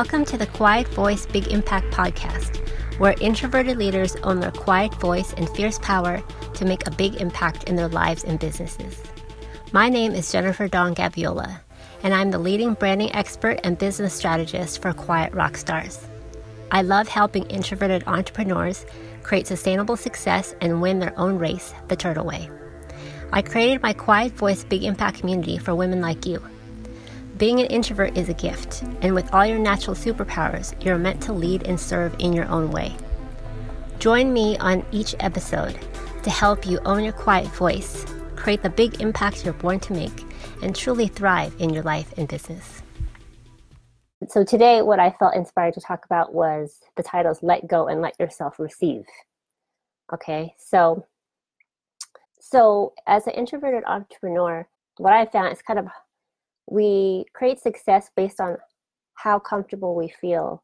Welcome to the Quiet Voice Big Impact podcast, where introverted leaders own their quiet voice and fierce power to make a big impact in their lives and businesses. My name is Jennifer Dawn Gaviola, and I'm the leading branding expert and business strategist for Quiet Rock Stars. I love helping introverted entrepreneurs create sustainable success and win their own race, the Turtle Way. I created my Quiet Voice Big Impact community for women like you. Being an introvert is a gift, and with all your natural superpowers, you're meant to lead and serve in your own way. Join me on each episode to help you own your quiet voice, create the big impact you're born to make, and truly thrive in your life and business. So, today, what I felt inspired to talk about was the titles Let Go and Let Yourself Receive. Okay, so so as an introverted entrepreneur, what I found is kind of we create success based on how comfortable we feel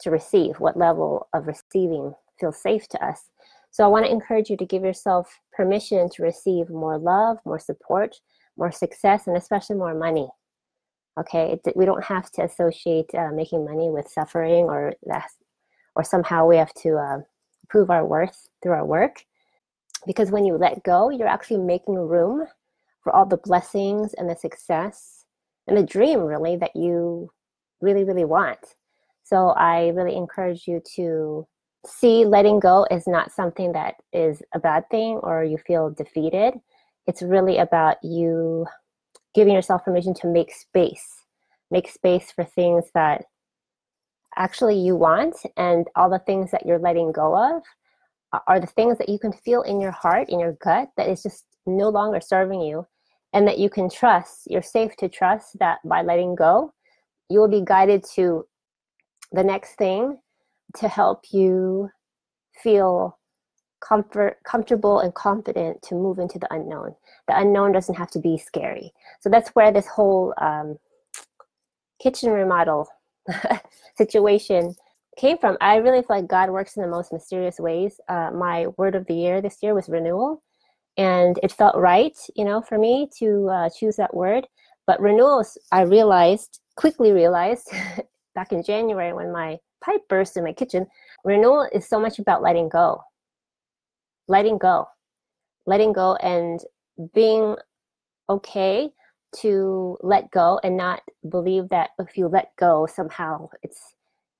to receive, what level of receiving feels safe to us. So I want to encourage you to give yourself permission to receive more love, more support, more success, and especially more money. Okay, it, we don't have to associate uh, making money with suffering or that, or somehow we have to uh, prove our worth through our work because when you let go, you're actually making room for all the blessings and the success and the dream, really, that you really, really want. So I really encourage you to see letting go is not something that is a bad thing or you feel defeated. It's really about you giving yourself permission to make space, make space for things that actually you want and all the things that you're letting go of are the things that you can feel in your heart, in your gut, that is just no longer serving you, and that you can trust. You're safe to trust that by letting go, you will be guided to the next thing to help you feel comfort comfortable and confident to move into the unknown the unknown doesn't have to be scary so that's where this whole um, kitchen remodel situation came from. I really feel like God works in the most mysterious ways. Uh, my word of the year this year was renewal, and it felt right, you know, for me to uh, choose that word. But renewal, I realized quickly realized back in January when my pipe burst in my kitchen. Renewal is so much about letting go, letting go, letting go, and being okay to let go and not believe that if you let go somehow it's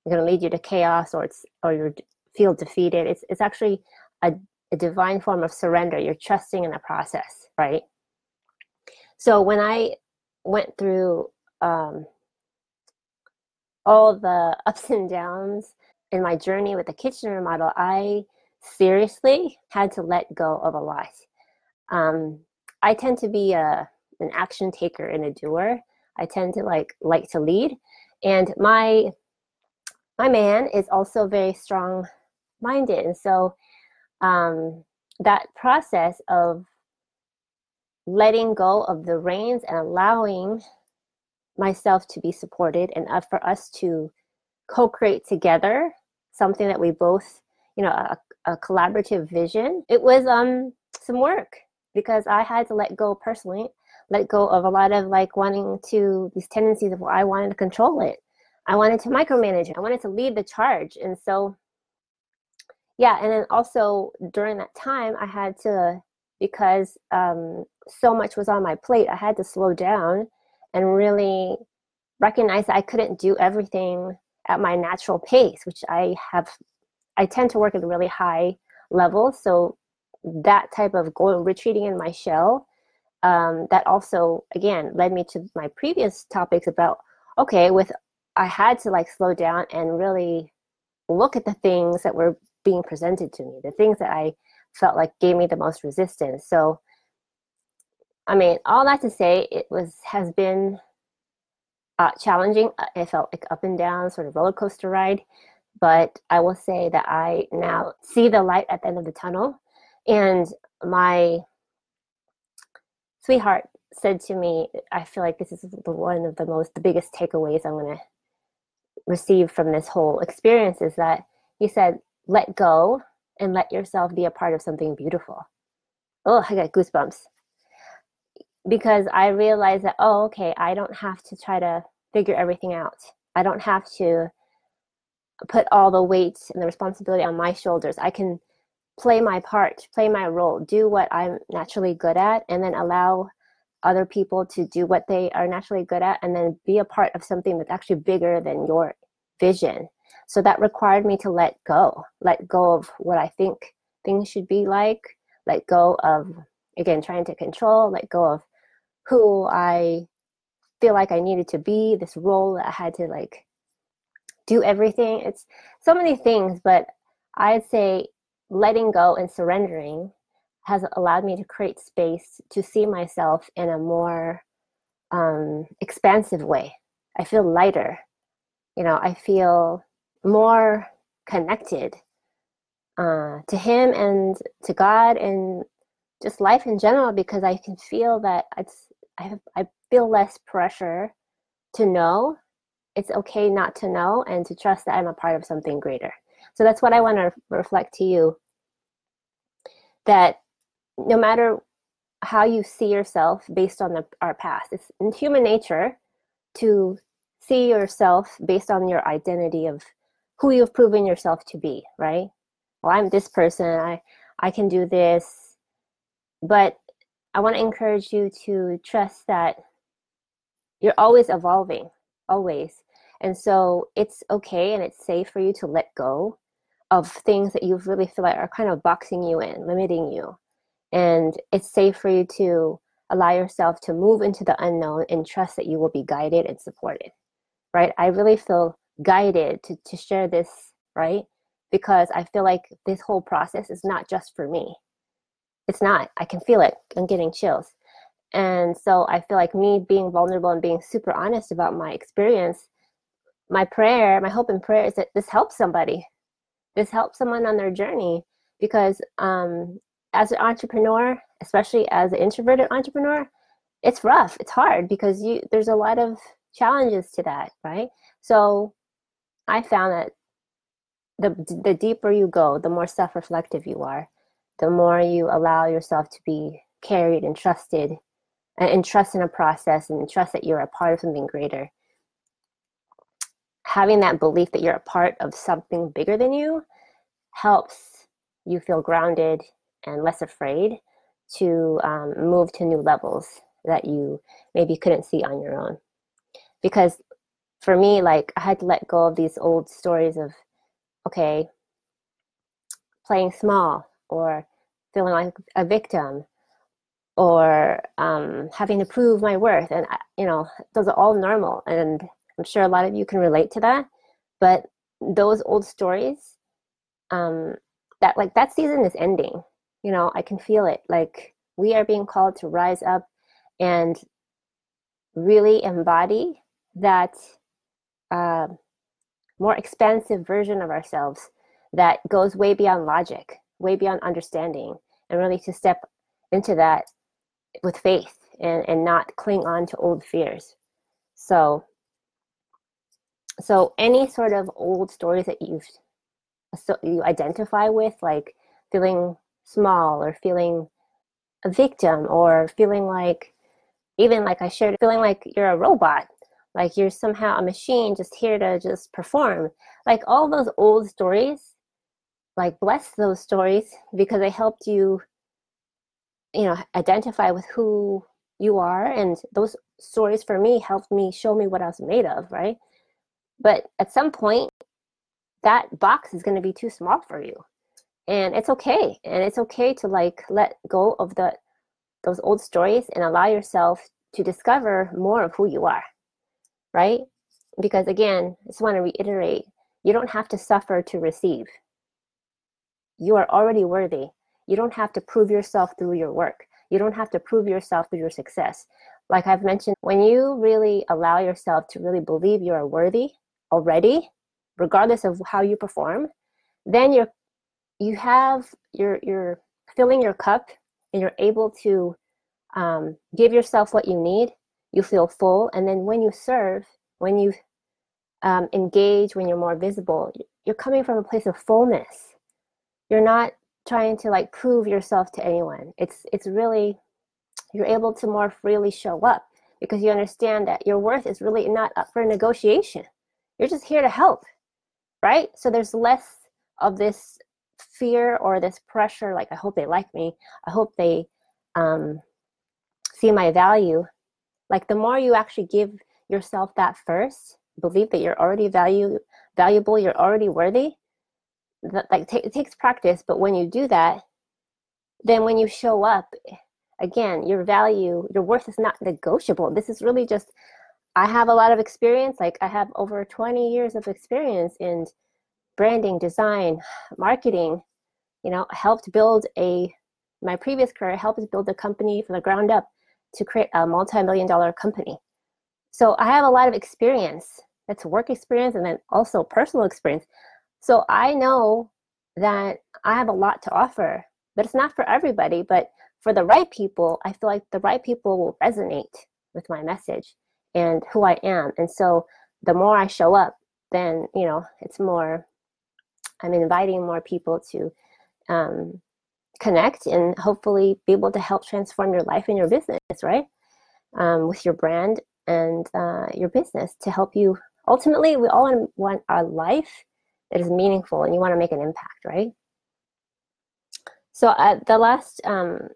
going to lead you to chaos or it's or you feel defeated it's it's actually a, a divine form of surrender. You're trusting in the process right? So when i went through um, all the ups and downs in my journey with the kitchen remodel i seriously had to let go of a lot. Um, i tend to be a an action taker and a doer. I tend to like like to lead. And my my man is also very strong minded. And so um, that process of letting go of the reins and allowing myself to be supported and for us to co-create together something that we both you know a, a collaborative vision it was um some work because i had to let go personally let go of a lot of like wanting to these tendencies of where i wanted to control it I wanted to micromanage. I wanted to lead the charge. And so, yeah. And then also during that time, I had to, because um, so much was on my plate, I had to slow down and really recognize that I couldn't do everything at my natural pace, which I have, I tend to work at a really high level. So that type of going, retreating in my shell, um, that also, again, led me to my previous topics about okay, with I had to like slow down and really look at the things that were being presented to me, the things that I felt like gave me the most resistance. So, I mean, all that to say, it was has been uh, challenging. Uh, it felt like up and down, sort of roller coaster ride. But I will say that I now see the light at the end of the tunnel. And my sweetheart said to me, I feel like this is the one of the most, the biggest takeaways I'm going to received from this whole experience is that he said, let go and let yourself be a part of something beautiful. Oh, I got goosebumps. Because I realized that, oh, okay, I don't have to try to figure everything out. I don't have to put all the weight and the responsibility on my shoulders. I can play my part, play my role, do what I'm naturally good at, and then allow other people to do what they are naturally good at, and then be a part of something that's actually bigger than your vision. So that required me to let go, let go of what I think things should be like, let go of, again, trying to control, let go of who I feel like I needed to be, this role that I had to like do everything. It's so many things, but I'd say letting go and surrendering has allowed me to create space to see myself in a more um, expansive way. I feel lighter. You know, I feel more connected uh, to Him and to God and just life in general because I can feel that it's I have, I feel less pressure to know it's okay not to know and to trust that I'm a part of something greater. So that's what I want to reflect to you that no matter how you see yourself based on the, our past, it's in human nature to see yourself based on your identity of who you've proven yourself to be, right? Well, I'm this person, I I can do this. But I want to encourage you to trust that you're always evolving, always. And so it's okay and it's safe for you to let go of things that you really feel like are kind of boxing you in, limiting you. And it's safe for you to allow yourself to move into the unknown and trust that you will be guided and supported. Right? I really feel guided to, to share this, right? Because I feel like this whole process is not just for me. It's not. I can feel it. I'm getting chills. And so I feel like me being vulnerable and being super honest about my experience, my prayer, my hope and prayer is that this helps somebody. This helps someone on their journey because um, as an entrepreneur, especially as an introverted entrepreneur, it's rough. It's hard because you there's a lot of challenges to that, right? So I found that the the deeper you go, the more self-reflective you are, the more you allow yourself to be carried and trusted and, trust in a process and trust that you're a part of something greater. Having that belief that you're a part of something bigger than you helps you feel grounded and less afraid to um, move to new levels that you maybe couldn't see on your own. Because for me like i had to let go of these old stories of okay playing small or feeling like a victim or um, having to prove my worth. And you know those are all normal and i'm sure a lot of you can relate to that. But those old stories um, that like that season is ending. You know i can feel it. Like we are being called to rise up and really embody that uh, more expansive version of ourselves that goes way beyond logic way beyond understanding and really to step into that with faith and, and not cling on to old fears. So so any sort of old stories that you've so you identify with, like feeling small or feeling a victim or feeling like even like I shared, feeling like you're a robot, like you're somehow a machine just here to just perform. Like all those old stories, like bless those stories because they helped you you know identify with who you are. And those stories for me helped me show me what i was made of right? But at some point that box is going to be too small for you. And it's okay. And it's okay to like let go of the those old stories and allow yourself to discover more of who you are right because again i just want to reiterate you don't have to suffer to receive you are already worthy you don't have to prove yourself through your work. You don't have to prove yourself through your success. Like I've mentioned, when you really allow yourself to really believe you are worthy already, regardless of how you perform, then you're you have you're you're filling your cup and you're able to um, give yourself what you need. You feel full, and then when you serve, when you um, engage, when you're more visible, you're coming from a place of fullness. You're not trying to like prove yourself to anyone. It's it's really you're able to more freely show up because you understand that your worth is really not up for negotiation. you're just here to help, right? So there's less of this fear or this pressure like, I hope they like me. I hope they um, see my value. Like the more you actually give yourself that first, believe that you're already value, valuable, you're already worthy. That, like t- it takes practice, but when you do that, then when you show up, again, your value, your worth is not negotiable. This is really just I have a lot of experience. Like I have over 20 years of experience in branding, design, marketing. You know, helped build a my previous career helped build a company from the ground up to create a multi-million dollar company. So I have a lot of experience. That's work experience and then also personal experience. So I know that I have a lot to offer, but it's not for everybody. But for the right people, I feel like the right people will resonate with my message and who I am. And so the more I show up, then, you know, it's more, I'm inviting more people to um, connect and hopefully be able to help transform your life and your business, right? Um, with your brand and uh, your business to help you. Ultimately, we all want a life that is meaningful and you want to make an impact, right? So, uh, the last um,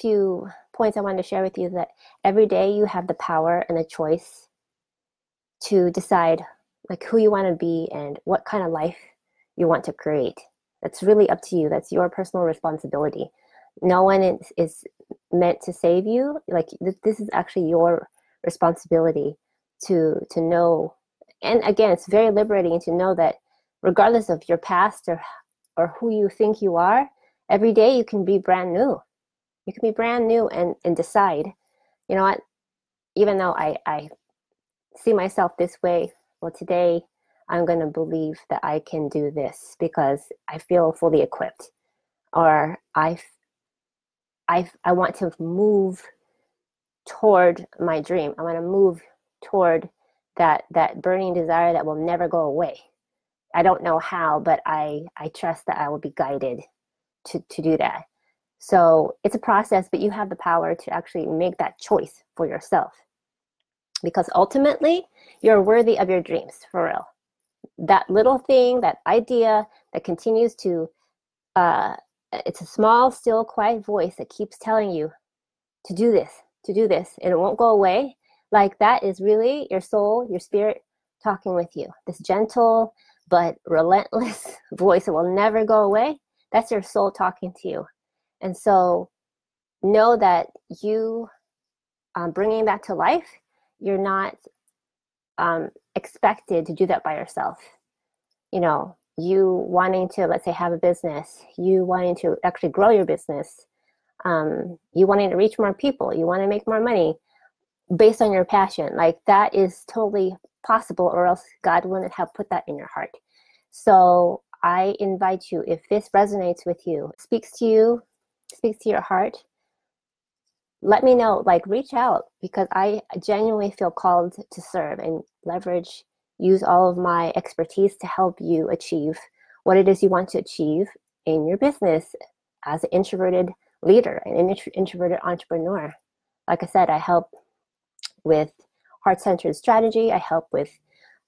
few points I wanted to share with you is that every day you have the power and the choice to decide like who you want to be and what kind of life you want to create. That's really up to you. That's your personal responsibility. No one is, is meant to save you. Like this is actually your responsibility to to know. And again, it's very liberating to know that regardless of your past or or who you think you are, every day you can be brand new you can be brand new and and decide you know what even though i i see myself this way well today i'm going to believe that i can do this because i feel fully equipped or i i i want to move toward my dream i want to move toward that that burning desire that will never go away i don't know how but i i trust that i will be guided to to do that so it's a process, but you have the power to actually make that choice for yourself. Because ultimately, you're worthy of your dreams for real. That little thing, that idea that continues to, uh, it's a small, still, quiet voice that keeps telling you to do this, to do this, and it won't go away. Like that is really your soul, your spirit talking with you. This gentle but relentless voice that will never go away. That's your soul talking to you and so know that you um, bringing that to life, you're not um, expected to do that by yourself. You know, you wanting to, let's say, have a business, you wanting to actually grow your business, um, you wanting to reach more people, you want to make more money based on your passion. Like that is totally possible, or else God wouldn't have put that in your heart. So I invite you, if this resonates with you, speaks to you, speaks to your heart, let me know. Like, reach out because I genuinely feel called to serve and leverage, use all of my expertise to help you achieve what it is you want to achieve in your business as an introverted leader, and an introverted entrepreneur. Like I said, I help with heart centered strategy, I help with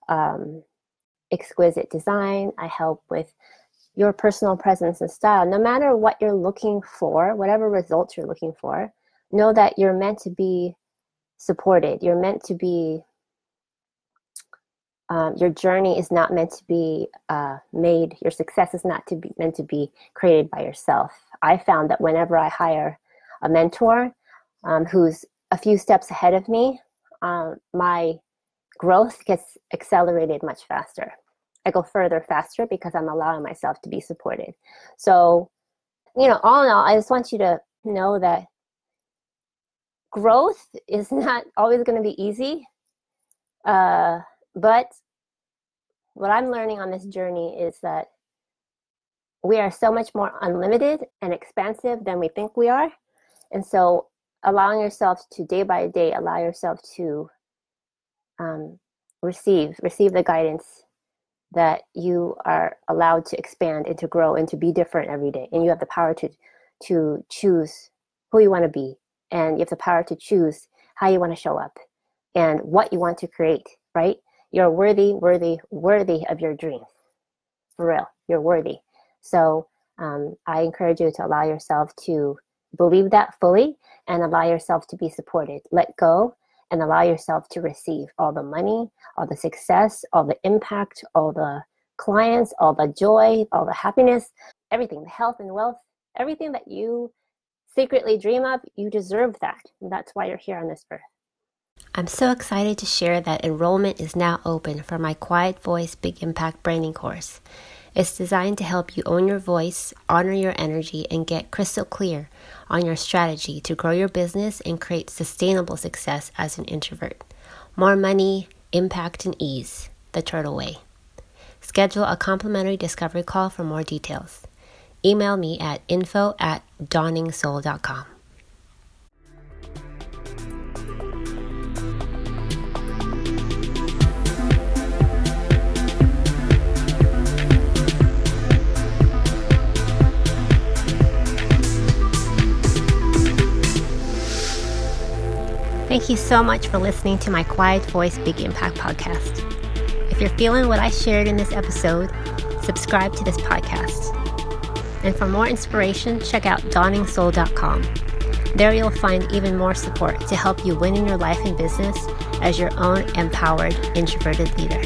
um, exquisite design, I help with your personal presence and style. No matter what you're looking for, whatever results you're looking for, know that you're meant to be supported. You're meant to be, um, your journey is not meant to be uh, made, your success is not to be meant to be created by yourself. I found that whenever I hire a mentor um, who's a few steps ahead of me, um, my growth gets accelerated much faster. I go further faster because I'm allowing myself to be supported. So, you know, all in all, I just want you to know that growth is not always going to be easy. Uh, but what I'm learning on this journey is that we are so much more unlimited and expansive than we think we are. And so, allowing yourself to day by day allow yourself to um, receive receive the guidance that you are allowed to expand and to grow and to be different every day and you have the power to to choose who you want to be and you have the power to choose how you want to show up and what you want to create right You're worthy, worthy, worthy of your dream. For real, you're worthy. So um, I encourage you to allow yourself to believe that fully and allow yourself to be supported. Let go and allow yourself to receive all the money, all the success, all the impact, all the clients, all the joy, all the happiness, everything, the health and wealth, everything that you secretly dream of, you deserve that. And that's why you're here on this earth. I'm so excited to share that enrollment is now open for my Quiet Voice Big Impact Branding course. It's designed to help you own your voice, honor your energy, and get crystal clear on your strategy to grow your business and create sustainable success as an introvert. More money, impact, and ease. The Turtle Way. Schedule a complimentary discovery call for more details. Email me at info at dawningsoul.com. Thank you so much for listening to my Quiet Voice Big Impact podcast. If you're feeling what I shared in this episode, subscribe to this podcast. And for more inspiration, check out dawningsoul.com. There you'll find even more support to help you win in your life and business as your own empowered introverted leader.